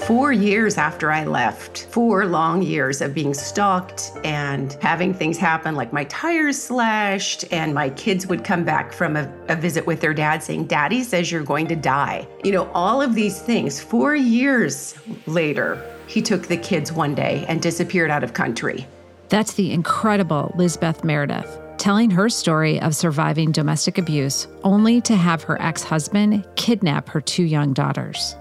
four years after I left, four long years of being stalked and having things happen like my tires slashed, and my kids would come back from a, a, visit with their dad saying, Daddy says you're going to die. You know, all of these things. Four years later, he took the kids one day and disappeared out of country. That's the incredible Lizbeth Meredith telling her story of surviving domestic abuse only to have her ex husband kidnap her two young daughters.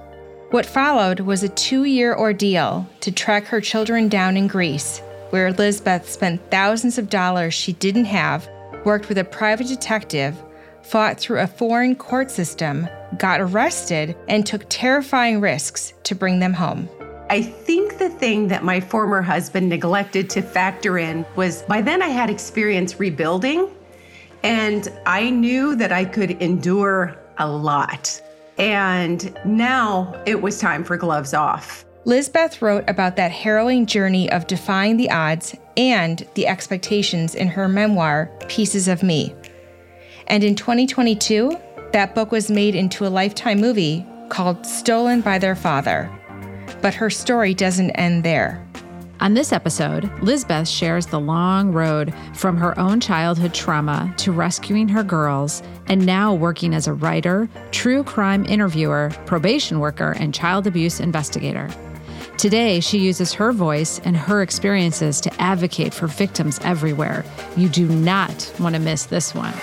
What followed was a two year ordeal to track her children down in Greece, where Lizbeth spent thousands of dollars she didn't have, worked with a private detective, fought through a foreign court system, got arrested, and took terrifying risks to bring them home. I think the thing that my former husband neglected to factor in was by then I had experience rebuilding and I knew that I could endure a lot. And now it was time for gloves off. Lizbeth wrote about that harrowing journey of defying the odds and the expectations in her memoir, Pieces of Me. And in 2022, that book was made into a lifetime movie called Stolen by Their Father. But her story doesn't end there. On this episode, Lizbeth shares the long road from her own childhood trauma to rescuing her girls and now working as a writer, true crime interviewer, probation worker, and child abuse investigator. Today, she uses her voice and her experiences to advocate for victims everywhere. You do not want to miss this one.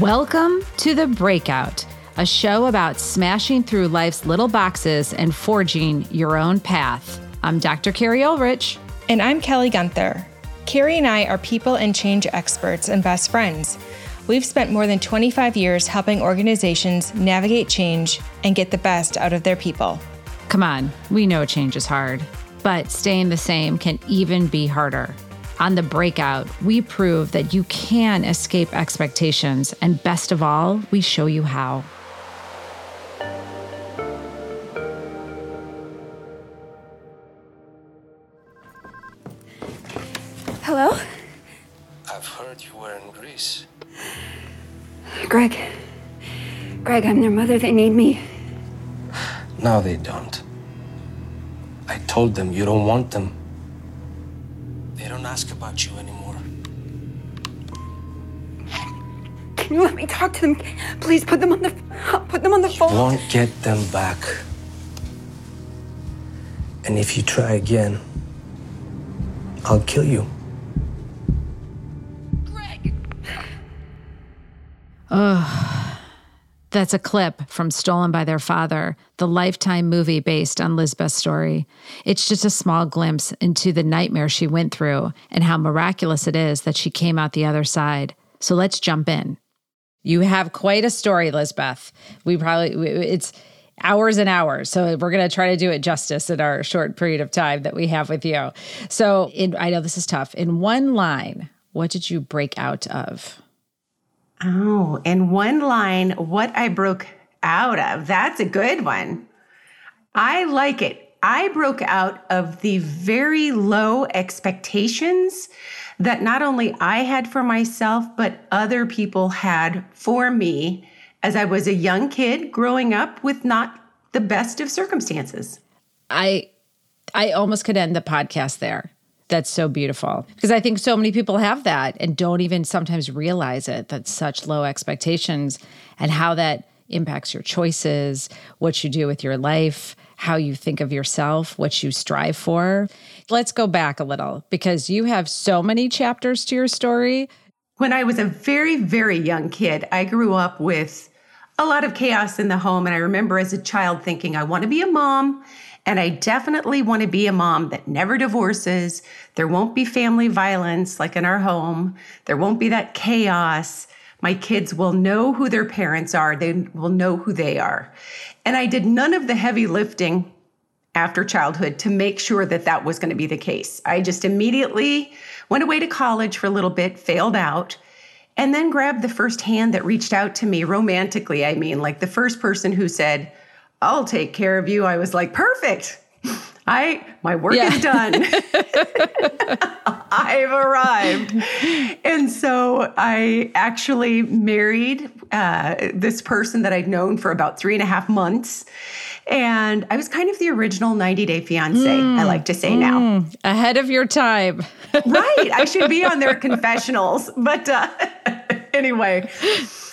Welcome to The Breakout a show about smashing through life's little boxes and forging your own path. I'm Dr. Carrie Ulrich. And I'm Kelly Gunther. Carrie and I are people and change experts and best friends. We've spent more than 25 years helping organizations navigate change and get the best out of their people. Come on, we know change is hard, but staying the same can even be harder. On the breakout, we prove that you can escape expectations, and best of all, we show you how. Greg. Greg, I'm their mother. They need me. No, they don't. I told them you don't want them. They don't ask about you anymore. Can you let me talk to them? Please put them on the put them on the you phone. You won't get them back. And if you try again, I'll kill you. Ugh. That's a clip from Stolen by Their Father, the lifetime movie based on Lizbeth's story. It's just a small glimpse into the nightmare she went through and how miraculous it is that she came out the other side. So let's jump in. You have quite a story, Lizbeth. We probably, it's hours and hours. So we're going to try to do it justice in our short period of time that we have with you. So in, I know this is tough. In one line, what did you break out of? Oh, and one line, what I broke out of. That's a good one. I like it. I broke out of the very low expectations that not only I had for myself, but other people had for me as I was a young kid growing up with not the best of circumstances. I I almost could end the podcast there that's so beautiful because I think so many people have that and don't even sometimes realize it. that such low expectations and how that impacts your choices, what you do with your life, how you think of yourself, what you strive for. Let's go back a little because you have so many chapters to your story. When I was a very, very young kid, I grew up with a lot of chaos in the home. And I remember as a child thinking, I want to be a mom and I definitely want to be a mom that never divorces. There won't be family violence like in our home. There won't be that chaos. My kids will know who their parents are, they will know who they are. And I did none of the heavy lifting after childhood to make sure that that was going to be the case. I just immediately went away to college for a little bit, failed out, and then grabbed the first hand that reached out to me romantically. I mean, like the first person who said, I'll take care of you. I was like, perfect. I my work yeah. is done. I've arrived. And so I actually married uh, this person that I'd known for about three and a half months. And I was kind of the original 90 Day Fiance, mm, I like to say mm, now. Ahead of your time. right. I should be on their confessionals. But uh, anyway,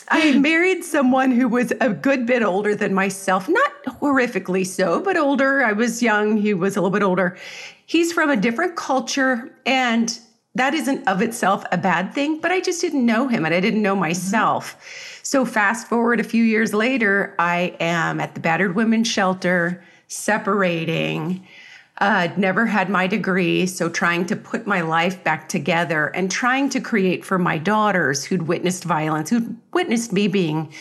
I married someone who was a good bit older than myself, not horrifically so, but older. I was young, he was a little bit older. He's from a different culture, and that isn't of itself a bad thing, but I just didn't know him and I didn't know mm-hmm. myself. Mm-hmm. So, fast forward a few years later, I am at the battered women's shelter, separating. Uh, never had my degree, so trying to put my life back together and trying to create for my daughters who'd witnessed violence, who'd witnessed me being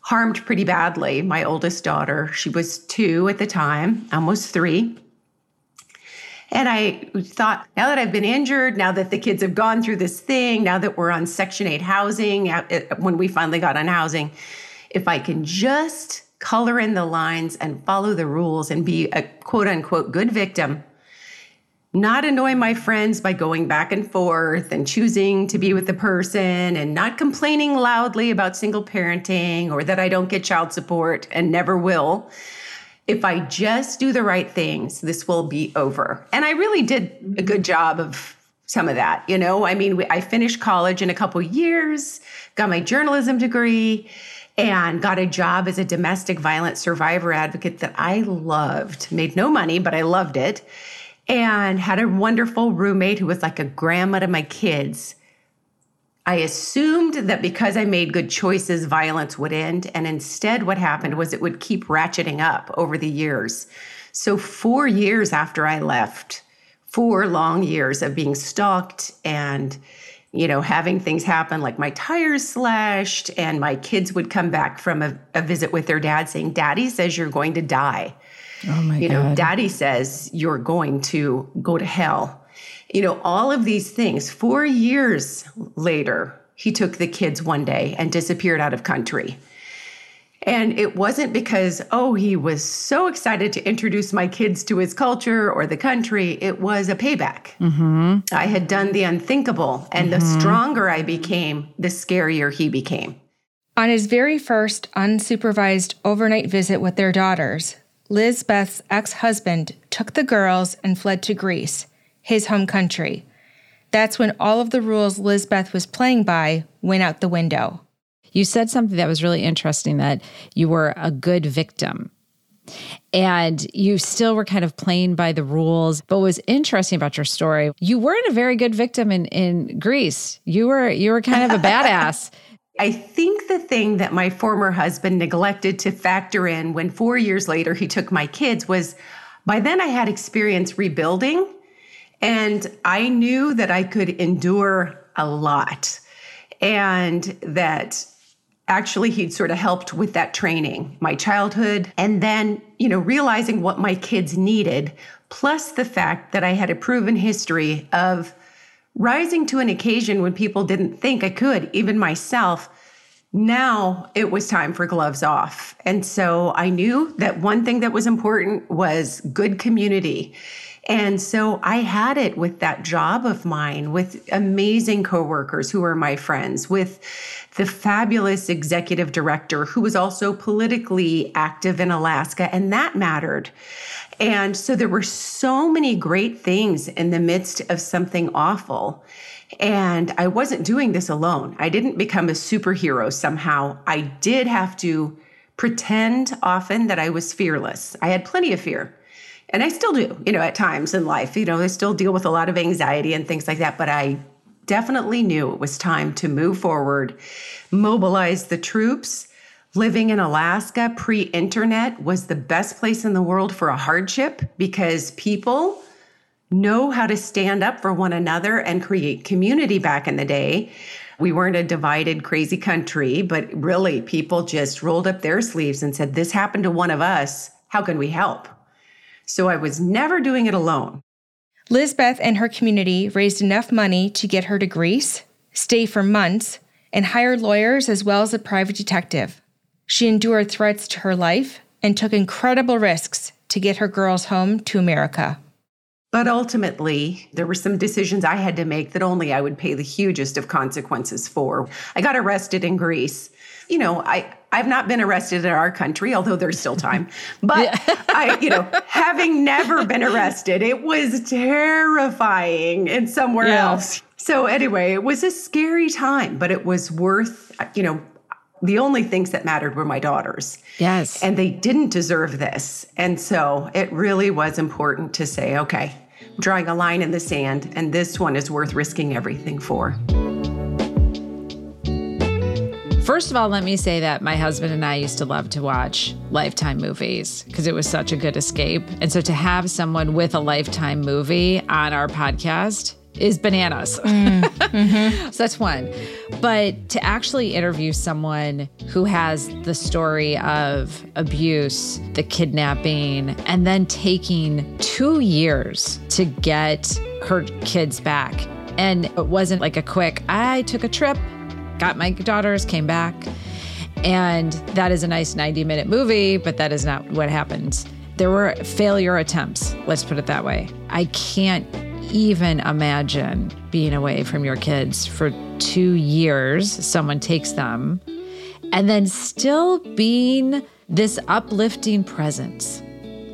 harmed pretty badly. My oldest daughter, she was two at the time, almost three. And I thought, now that I've been injured, now that the kids have gone through this thing, now that we're on Section 8 housing, when we finally got on housing, if I can just color in the lines and follow the rules and be a quote unquote good victim, not annoy my friends by going back and forth and choosing to be with the person and not complaining loudly about single parenting or that I don't get child support and never will if I just do the right things, this will be over. And I really did a good job of some of that. You know, I mean, I finished college in a couple years, got my journalism degree, and got a job as a domestic violence survivor advocate that I loved. Made no money, but I loved it. And had a wonderful roommate who was like a grandma to my kids. I assumed that because I made good choices, violence would end. And instead, what happened was it would keep ratcheting up over the years. So, four years after I left, four long years of being stalked and you know, having things happen like my tires slashed, and my kids would come back from a, a visit with their dad saying, Daddy says you're going to die. Oh my God. you God. know, Daddy says you're going to go to hell you know, all of these things. Four years later, he took the kids one day and disappeared out of country. And it wasn't because, oh, he was so excited to introduce my kids to his culture or the country. It was a payback. Mm-hmm. I had done the unthinkable. And mm-hmm. the stronger I became, the scarier he became. On his very first unsupervised overnight visit with their daughters, Lizbeth's ex husband took the girls and fled to Greece his home country. That's when all of the rules Lizbeth was playing by went out the window. You said something that was really interesting that you were a good victim. And you still were kind of playing by the rules. But what was interesting about your story, you weren't a very good victim in, in Greece. You were you were kind of a badass. I think the thing that my former husband neglected to factor in when four years later he took my kids was by then I had experience rebuilding and I knew that I could endure a lot and that actually he'd sort of helped with that training, my childhood, and then, you know, realizing what my kids needed, plus the fact that I had a proven history of rising to an occasion when people didn't think I could, even myself. Now it was time for gloves off. And so I knew that one thing that was important was good community. And so I had it with that job of mine, with amazing coworkers who were my friends, with the fabulous executive director who was also politically active in Alaska, and that mattered. And so there were so many great things in the midst of something awful. And I wasn't doing this alone. I didn't become a superhero somehow. I did have to pretend often that I was fearless. I had plenty of fear and I still do, you know, at times in life. You know, I still deal with a lot of anxiety and things like that, but I definitely knew it was time to move forward, mobilize the troops. Living in Alaska pre internet was the best place in the world for a hardship because people know how to stand up for one another and create community back in the day. We weren't a divided, crazy country, but really people just rolled up their sleeves and said, This happened to one of us. How can we help? So I was never doing it alone. Lizbeth and her community raised enough money to get her to Greece, stay for months, and hire lawyers as well as a private detective. She endured threats to her life and took incredible risks to get her girls home to America. But ultimately, there were some decisions I had to make that only I would pay the hugest of consequences for. I got arrested in Greece. You know, I I've not been arrested in our country, although there's still time. But I, you know, having never been arrested, it was terrifying in somewhere yeah. else. So anyway, it was a scary time, but it was worth, you know, the only things that mattered were my daughters. Yes. And they didn't deserve this. And so it really was important to say, okay, drawing a line in the sand, and this one is worth risking everything for. First of all, let me say that my husband and I used to love to watch Lifetime movies because it was such a good escape. And so to have someone with a Lifetime movie on our podcast is bananas. Mm, mm-hmm. so that's one. But to actually interview someone who has the story of abuse, the kidnapping, and then taking two years to get her kids back. And it wasn't like a quick, I took a trip, got my daughters, came back. And that is a nice 90 minute movie, but that is not what happens. There were failure attempts, let's put it that way. I can't even imagine being away from your kids for two years, someone takes them, and then still being this uplifting presence.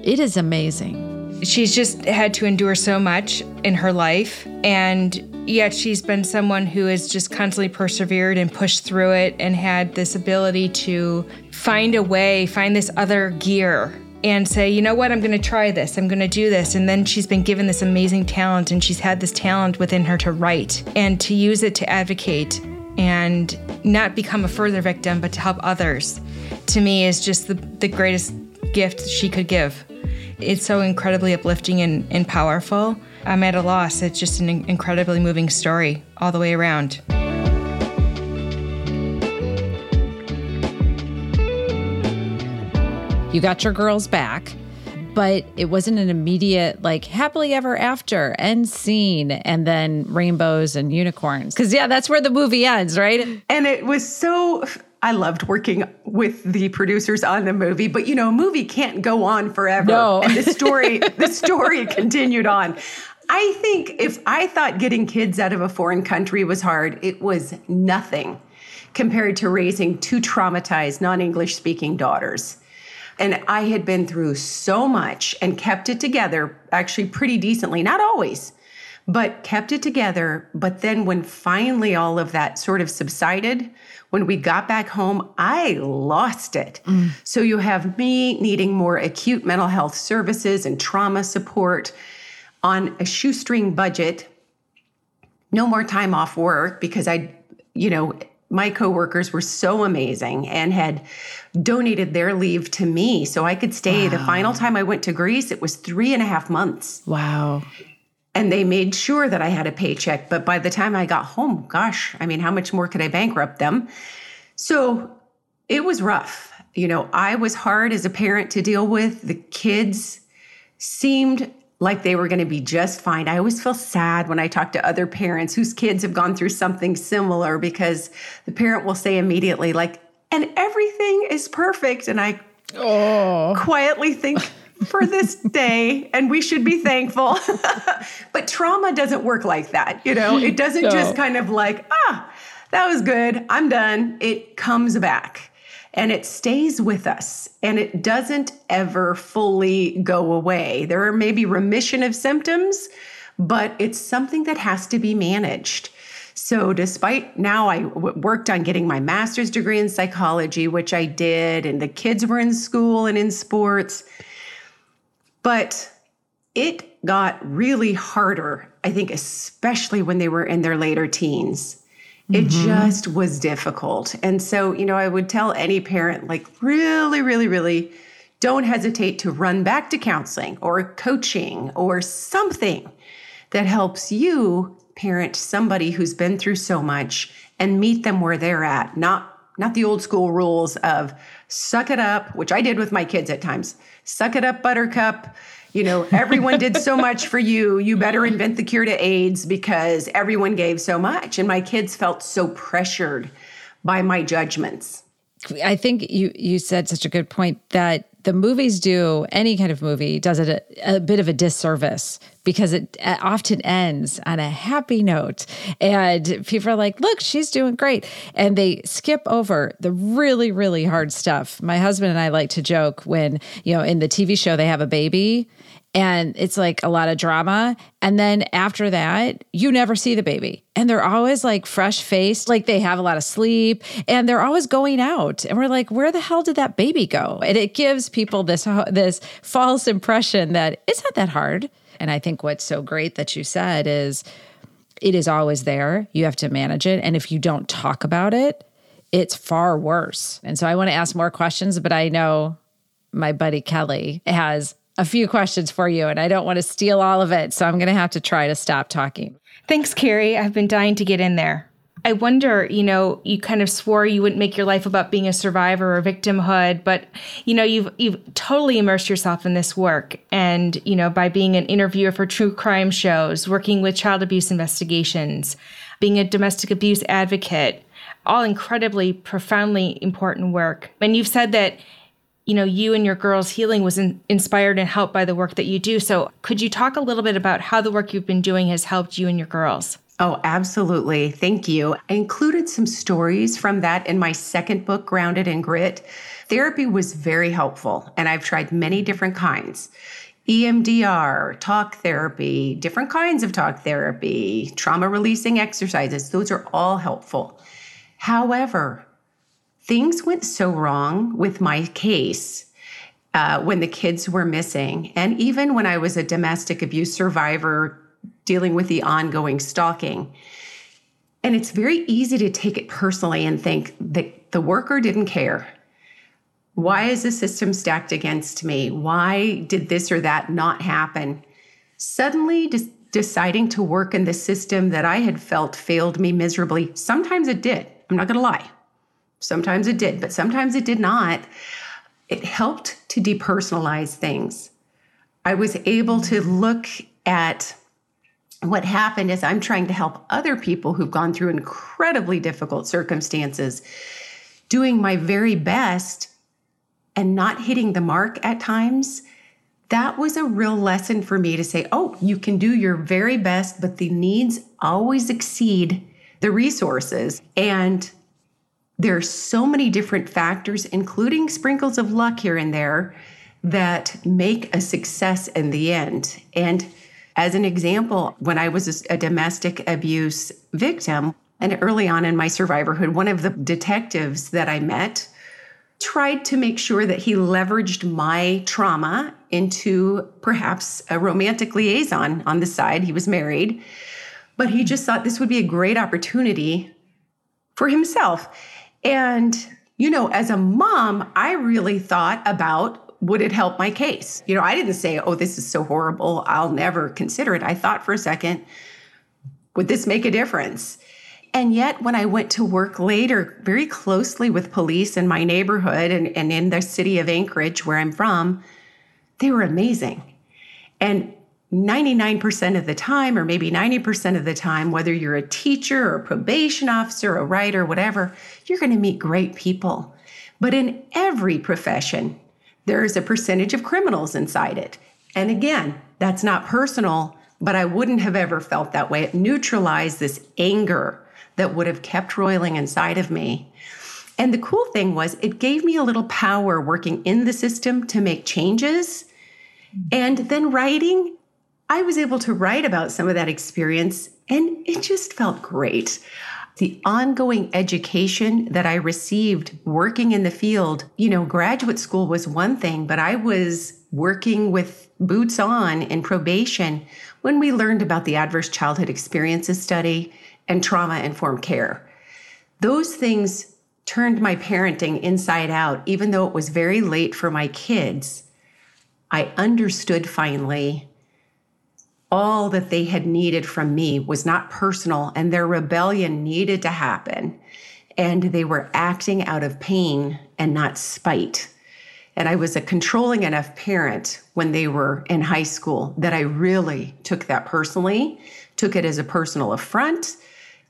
It is amazing. She's just had to endure so much in her life, and yet she's been someone who has just constantly persevered and pushed through it and had this ability to find a way, find this other gear and say, you know what, I'm going to try this, I'm going to do this. And then she's been given this amazing talent, and she's had this talent within her to write and to use it to advocate and not become a further victim, but to help others, to me is just the, the greatest gift she could give. It's so incredibly uplifting and, and powerful. I'm at a loss. It's just an incredibly moving story all the way around. You got your girls back, but it wasn't an immediate, like, happily ever after end scene and then rainbows and unicorns. Cause, yeah, that's where the movie ends, right? And it was so. I loved working with the producers on the movie, but you know, a movie can't go on forever. No. and the story, the story continued on. I think if I thought getting kids out of a foreign country was hard, it was nothing compared to raising two traumatized non English speaking daughters. And I had been through so much and kept it together actually pretty decently, not always, but kept it together. But then when finally all of that sort of subsided, when we got back home, I lost it. Mm. So you have me needing more acute mental health services and trauma support on a shoestring budget. No more time off work because I, you know, my coworkers were so amazing and had donated their leave to me so I could stay. Wow. The final time I went to Greece, it was three and a half months. Wow. And they made sure that I had a paycheck. But by the time I got home, gosh, I mean, how much more could I bankrupt them? So it was rough. You know, I was hard as a parent to deal with. The kids seemed like they were going to be just fine. I always feel sad when I talk to other parents whose kids have gone through something similar because the parent will say immediately, like, and everything is perfect. And I oh. quietly think, for this day and we should be thankful. but trauma doesn't work like that. You know, it doesn't no. just kind of like, ah, that was good. I'm done. It comes back and it stays with us and it doesn't ever fully go away. There are maybe remission of symptoms, but it's something that has to be managed. So, despite now, I w- worked on getting my master's degree in psychology, which I did, and the kids were in school and in sports. But it got really harder, I think, especially when they were in their later teens. It mm-hmm. just was difficult. And so, you know, I would tell any parent, like, really, really, really don't hesitate to run back to counseling or coaching or something that helps you parent somebody who's been through so much and meet them where they're at, not not the old school rules of suck it up, which I did with my kids at times. Suck it up, buttercup you know, everyone did so much for you. You better invent the cure to AIDS because everyone gave so much. And my kids felt so pressured by my judgments. I think you you said such a good point that the movies do any kind of movie does it a, a bit of a disservice because it often ends on a happy note. And people are like look she's doing great. And they skip over the really really hard stuff. My husband and i like to joke when you know in the tv show they have a baby and it's like a lot of drama. And then after that, you never see the baby. And they're always like fresh faced, like they have a lot of sleep and they're always going out. And we're like, where the hell did that baby go? And it gives people this uh, this false impression that it's not that hard. And I think what's so great that you said is it is always there. You have to manage it. And if you don't talk about it, it's far worse. And so I want to ask more questions, but I know my buddy Kelly has a few questions for you, and I don't want to steal all of it. So I'm going to have to try to stop talking. Thanks, Carrie. I've been dying to get in there. I wonder, you know, you kind of swore you wouldn't make your life about being a survivor or victimhood, but you know, you've you've totally immersed yourself in this work and, you know, by being an interviewer for true crime shows, working with child abuse investigations, being a domestic abuse advocate, all incredibly profoundly important work. And you've said that you know you and your girls healing was in, inspired and helped by the work that you do so could you talk a little bit about how the work you've been doing has helped you and your girls Oh, absolutely. Thank you. I included some stories from that in my second book, Grounded in Grit. Therapy was very helpful, and I've tried many different kinds EMDR, talk therapy, different kinds of talk therapy, trauma releasing exercises. Those are all helpful. However, things went so wrong with my case uh, when the kids were missing, and even when I was a domestic abuse survivor dealing with the ongoing stalking. And it's very easy to take it personally and think that the worker didn't care. Why is the system stacked against me? Why did this or that not happen? Suddenly, deciding to work in the system that I had felt failed me miserably, sometimes it did. I'm not going to lie. Sometimes it did, but sometimes it did not. It helped to depersonalize things. I was able to look at what happened is I'm trying to help other people who've gone through incredibly difficult circumstances, doing my very best and not hitting the mark at times. That was a real lesson for me to say, oh, you can do your very best, but the needs always exceed the resources. And there are so many different factors, including sprinkles of luck here and there, that make a success in the end. And as an example, when I was a domestic abuse victim, and early on in my survivorhood, one of the detectives that I met tried to make sure that he leveraged my trauma into perhaps a romantic liaison on the side. He was married, but he just thought this would be a great opportunity for himself. And, you know, as a mom, I really thought about would it help my case? You know, I didn't say, oh, this is so horrible. I'll never consider it. I thought for a second, would this make a difference? And yet, when I went to work later very closely with police in my neighborhood and, and in the city of Anchorage, where I'm from, they were amazing. And 99% of the time, or maybe 90% of the time, whether you're a teacher or a probation officer, a writer, whatever, you're going to meet great people. But in every profession, there is a percentage of criminals inside it. And again, that's not personal, but I wouldn't have ever felt that way. It neutralized this anger that would have kept roiling inside of me. And the cool thing was, it gave me a little power working in the system to make changes. And then writing I was able to write about some of that experience, and it just felt great. The ongoing education that I received working in the field, you know, graduate school was one thing, but I was working with boots on in probation when we learned about the Adverse Childhood Experiences Study and trauma informed care. Those things turned my parenting inside out, even though it was very late for my kids. I understood finally all that they had needed from me was not personal, and their rebellion needed to happen. And they were acting out of pain and not spite. And I was a controlling enough parent when they were in high school that I really took that personally, took it as a personal affront.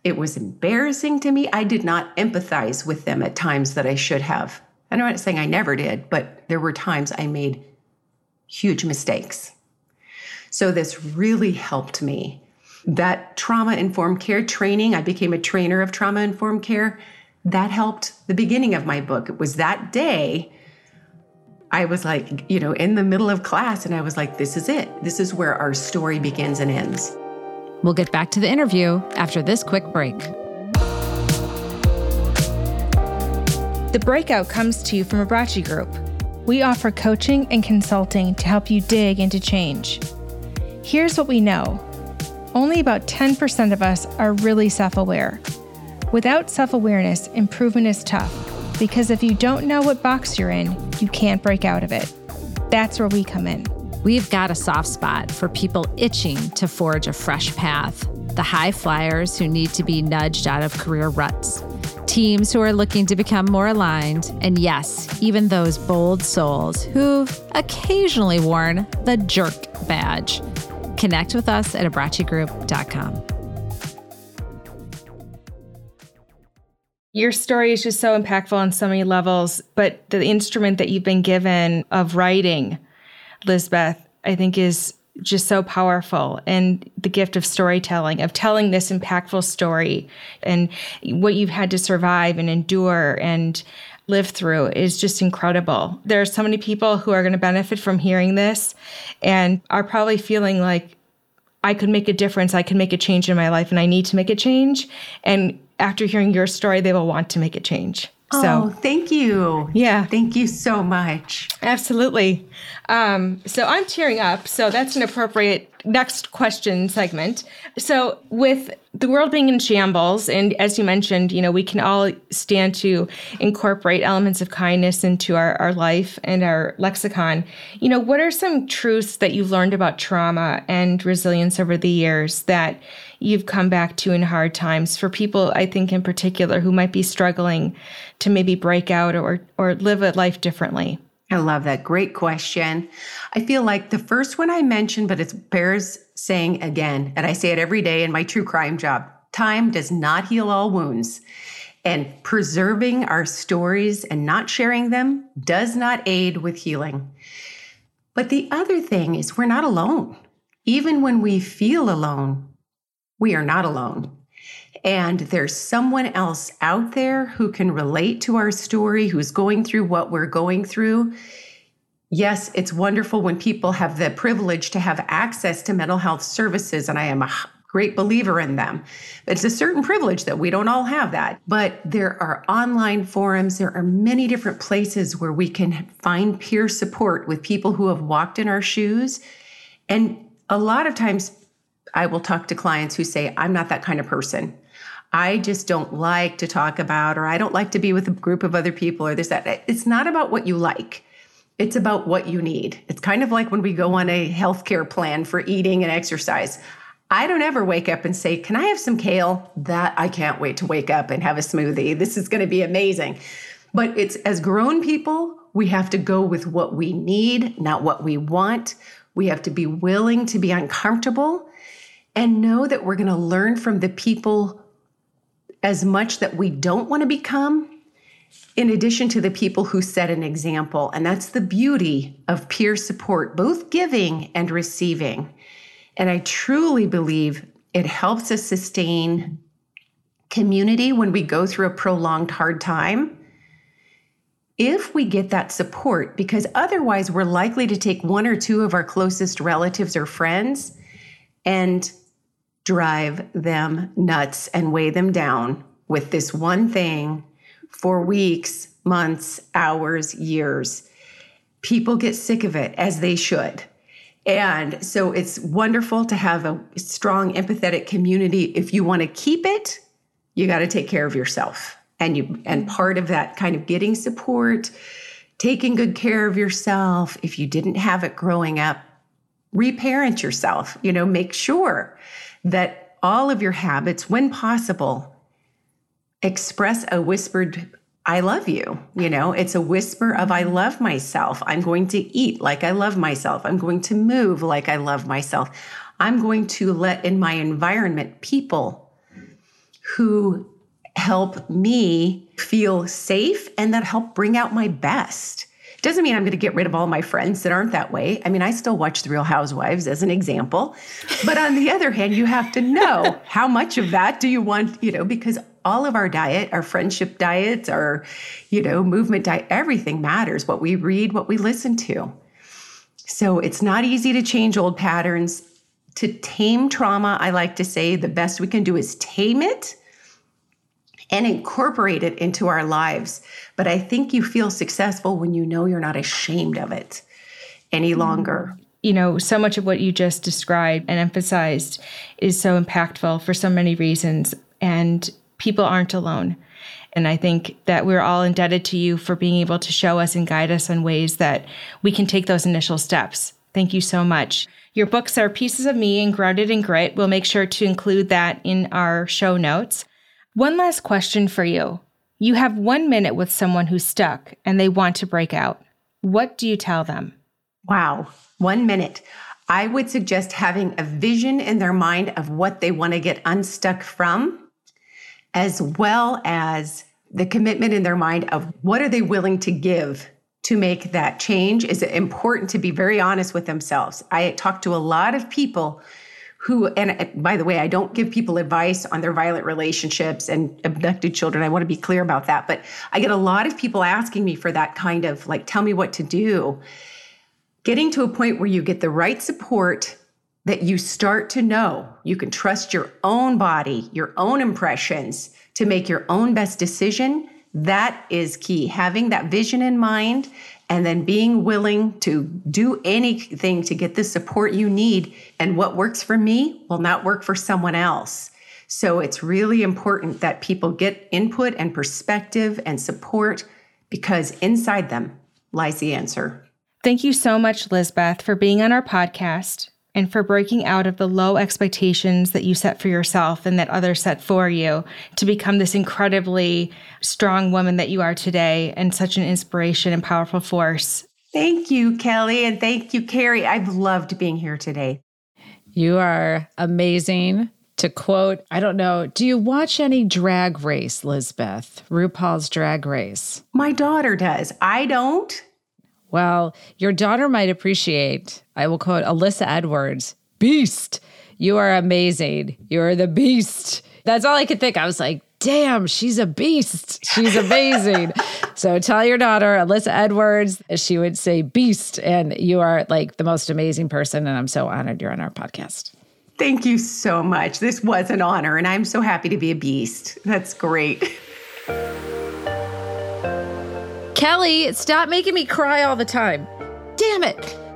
It was embarrassing to me. I did not empathize with them at times that I should have. I'm not saying I never did, but there were times I made huge mistakes. So this really helped me. That trauma informed care training, I became a trainer of trauma informed care. That helped the beginning of my book. It was that day I was like, you know, in the middle of class, and I was like, this is it. This is where our story begins and ends. We'll get back to the interview after this quick break. The breakout comes to you from Abbracci Group. We offer coaching and consulting to help you dig into change. Here's what we know only about 10% of us are really self aware. Without self awareness, improvement is tough because if you don't know what box you're in, you can't break out of it. That's where we come in. We've got a soft spot for people itching to forge a fresh path, the high flyers who need to be nudged out of career ruts, teams who are looking to become more aligned, and yes, even those bold souls who've occasionally worn the jerk badge. Connect with us at abbraccigroup.com. Your story is just so impactful on so many levels, but the instrument that you've been given of writing, Lizbeth, I think is just so powerful and the gift of storytelling of telling this impactful story and what you've had to survive and endure and live through is just incredible. There are so many people who are going to benefit from hearing this and are probably feeling like I could make a difference, I could make a change in my life and I need to make a change and after hearing your story they will want to make a change. So, oh, thank you. Yeah. Thank you so much. Absolutely. Um, so I'm tearing up. So that's an appropriate next question segment. So with the world being in shambles, and as you mentioned, you know, we can all stand to incorporate elements of kindness into our, our life and our lexicon. You know, what are some truths that you've learned about trauma and resilience over the years that you've come back to in hard times for people, I think in particular, who might be struggling to maybe break out or, or live a life differently? I love that. Great question. I feel like the first one I mentioned, but it bears saying again, and I say it every day in my true crime job time does not heal all wounds. And preserving our stories and not sharing them does not aid with healing. But the other thing is, we're not alone. Even when we feel alone, we are not alone. And there's someone else out there who can relate to our story, who's going through what we're going through. Yes, it's wonderful when people have the privilege to have access to mental health services, and I am a great believer in them. It's a certain privilege that we don't all have that. But there are online forums, there are many different places where we can find peer support with people who have walked in our shoes. And a lot of times, I will talk to clients who say, I'm not that kind of person. I just don't like to talk about, or I don't like to be with a group of other people, or this, that. It's not about what you like. It's about what you need. It's kind of like when we go on a healthcare plan for eating and exercise. I don't ever wake up and say, Can I have some kale? That I can't wait to wake up and have a smoothie. This is going to be amazing. But it's as grown people, we have to go with what we need, not what we want. We have to be willing to be uncomfortable and know that we're going to learn from the people as much that we don't want to become, in addition to the people who set an example. And that's the beauty of peer support, both giving and receiving. And I truly believe it helps us sustain community when we go through a prolonged hard time. If we get that support, because otherwise we're likely to take one or two of our closest relatives or friends and drive them nuts and weigh them down with this one thing for weeks, months, hours, years. People get sick of it as they should. And so it's wonderful to have a strong, empathetic community. If you want to keep it, you got to take care of yourself. And you and part of that kind of getting support, taking good care of yourself. If you didn't have it growing up, reparent yourself. You know, make sure that all of your habits, when possible, express a whispered I love you. You know, it's a whisper of I love myself. I'm going to eat like I love myself. I'm going to move like I love myself. I'm going to let in my environment people who help me feel safe and that help bring out my best. Doesn't mean I'm going to get rid of all my friends that aren't that way. I mean, I still watch The Real Housewives as an example. But on the other hand, you have to know how much of that do you want, you know, because all of our diet, our friendship diets, our, you know, movement diet, everything matters. What we read, what we listen to. So it's not easy to change old patterns. To tame trauma, I like to say the best we can do is tame it and incorporate it into our lives. But I think you feel successful when you know you're not ashamed of it any mm-hmm. longer. You know, so much of what you just described and emphasized is so impactful for so many reasons, and people aren't alone. And I think that we're all indebted to you for being able to show us and guide us in ways that we can take those initial steps. Thank you so much. Your books are Pieces of Me and Grounded in Grit. We'll make sure to include that in our show notes. One last question for you. You have one minute with someone who's stuck and they want to break out. What do you tell them? Wow, one minute. I would suggest having a vision in their mind of what they want to get unstuck from, as well as the commitment in their mind of what are they willing to give to make that change. Is it important to be very honest with themselves? I talk to a lot of people who, and uh, by the way, I don't give people advice on their violent relationships and abducted children. I want to be clear about that. But I get a lot of people asking me for that kind of like, tell me what to do. Getting to a point where you get the right support that you start to know you can trust your own body, your own impressions to make your own best decision. That is key. Having that vision in mind and then being willing to do anything to get the support you need. And what works for me will not work for someone else. So it's really important that people get input and perspective and support because inside them lies the answer. Thank you so much, Lizbeth, for being on our podcast and for breaking out of the low expectations that you set for yourself and that others set for you to become this incredibly strong woman that you are today and such an inspiration and powerful force. Thank you, Kelly, and thank you, Carrie. I've loved being here today. You are amazing. To quote, I don't know, do you watch any drag race, Lizbeth? RuPaul's drag race? My daughter does. I don't. Well, your daughter might appreciate, I will quote Alyssa Edwards, beast. You are amazing. You're the beast. That's all I could think. I was like, damn, she's a beast. She's amazing. so tell your daughter, Alyssa Edwards, she would say beast. And you are like the most amazing person. And I'm so honored you're on our podcast. Thank you so much. This was an honor. And I'm so happy to be a beast. That's great. Kelly, stop making me cry all the time. Damn it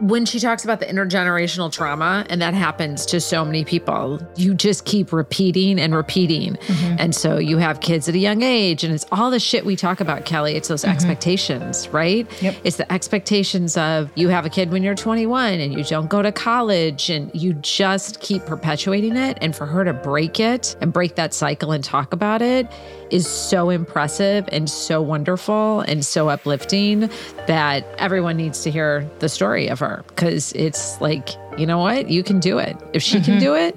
when she talks about the intergenerational trauma, and that happens to so many people, you just keep repeating and repeating. Mm-hmm. And so you have kids at a young age, and it's all the shit we talk about, Kelly. It's those mm-hmm. expectations, right? Yep. It's the expectations of you have a kid when you're 21 and you don't go to college, and you just keep perpetuating it. And for her to break it and break that cycle and talk about it is so impressive and so wonderful and so uplifting that everyone needs to hear the story of her because it's like, you know what? You can do it. If she mm-hmm. can do it,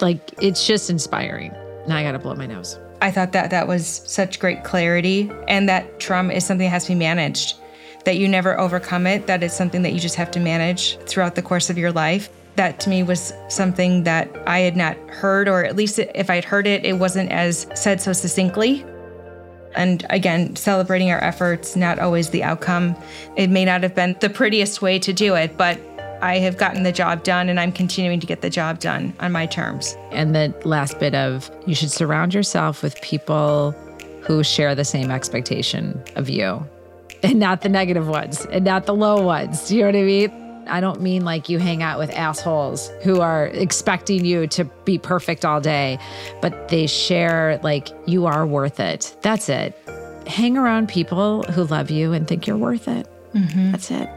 like it's just inspiring. Now I got to blow my nose. I thought that that was such great clarity and that trauma is something that has to be managed. That you never overcome it, that it's something that you just have to manage throughout the course of your life that to me was something that I had not heard, or at least if I'd heard it, it wasn't as said so succinctly. And again, celebrating our efforts, not always the outcome. It may not have been the prettiest way to do it, but I have gotten the job done and I'm continuing to get the job done on my terms. And the last bit of you should surround yourself with people who share the same expectation of you and not the negative ones and not the low ones. Do you know what I mean? I don't mean like you hang out with assholes who are expecting you to be perfect all day, but they share like you are worth it. That's it. Hang around people who love you and think you're worth it. Mm-hmm. That's it.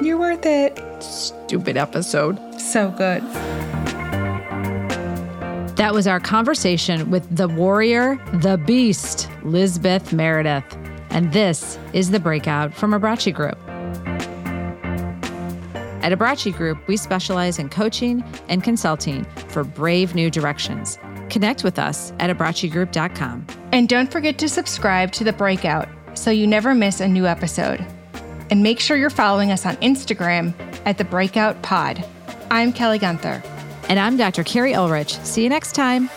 You're worth it. Stupid episode. So good. That was our conversation with the warrior, the beast, Lizbeth Meredith. And this is the breakout from Abbracci Group. At Abbracci Group, we specialize in coaching and consulting for brave new directions. Connect with us at abbraccigroup.com. And don't forget to subscribe to The Breakout so you never miss a new episode. And make sure you're following us on Instagram at The Breakout Pod. I'm Kelly Gunther. And I'm Dr. Carrie Ulrich. See you next time.